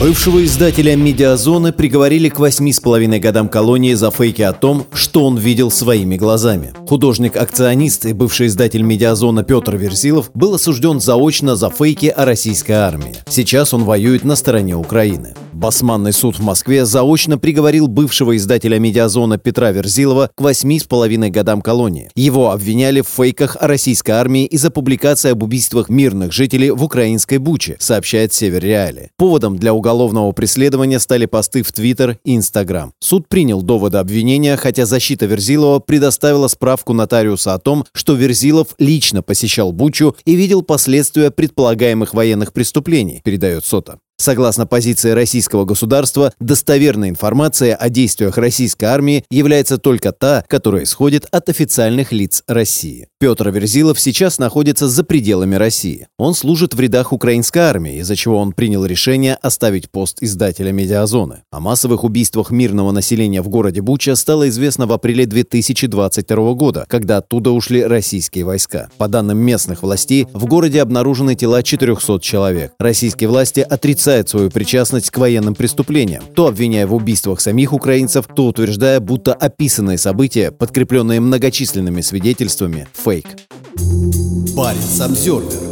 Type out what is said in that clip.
Бывшего издателя «Медиазоны» приговорили к восьми с половиной годам колонии за фейки о том, что он видел своими глазами. Художник-акционист и бывший издатель «Медиазона» Петр Верзилов был осужден заочно за фейки о российской армии. Сейчас он воюет на стороне Украины. Басманный суд в Москве заочно приговорил бывшего издателя «Медиазона» Петра Верзилова к восьми с половиной годам колонии. Его обвиняли в фейках о российской армии из-за публикации об убийствах мирных жителей в украинской Буче, сообщает Север Реали. Поводом для уголовного преследования стали посты в Твиттер и Инстаграм. Суд принял доводы обвинения, хотя защита Верзилова предоставила справку нотариуса о том, что Верзилов лично посещал Бучу и видел последствия предполагаемых военных преступлений, передает Сота. Согласно позиции российского государства, достоверной информация о действиях российской армии является только та, которая исходит от официальных лиц России. Петр Верзилов сейчас находится за пределами России. Он служит в рядах украинской армии, из-за чего он принял решение оставить пост издателя «Медиазоны». О массовых убийствах мирного населения в городе Буча стало известно в апреле 2022 года, когда оттуда ушли российские войска. По данным местных властей, в городе обнаружены тела 400 человек. Российские власти отрицают отрицает свою причастность к военным преступлениям, то обвиняя в убийствах самих украинцев, то утверждая, будто описанные события, подкрепленные многочисленными свидетельствами, фейк. Парень Обзервер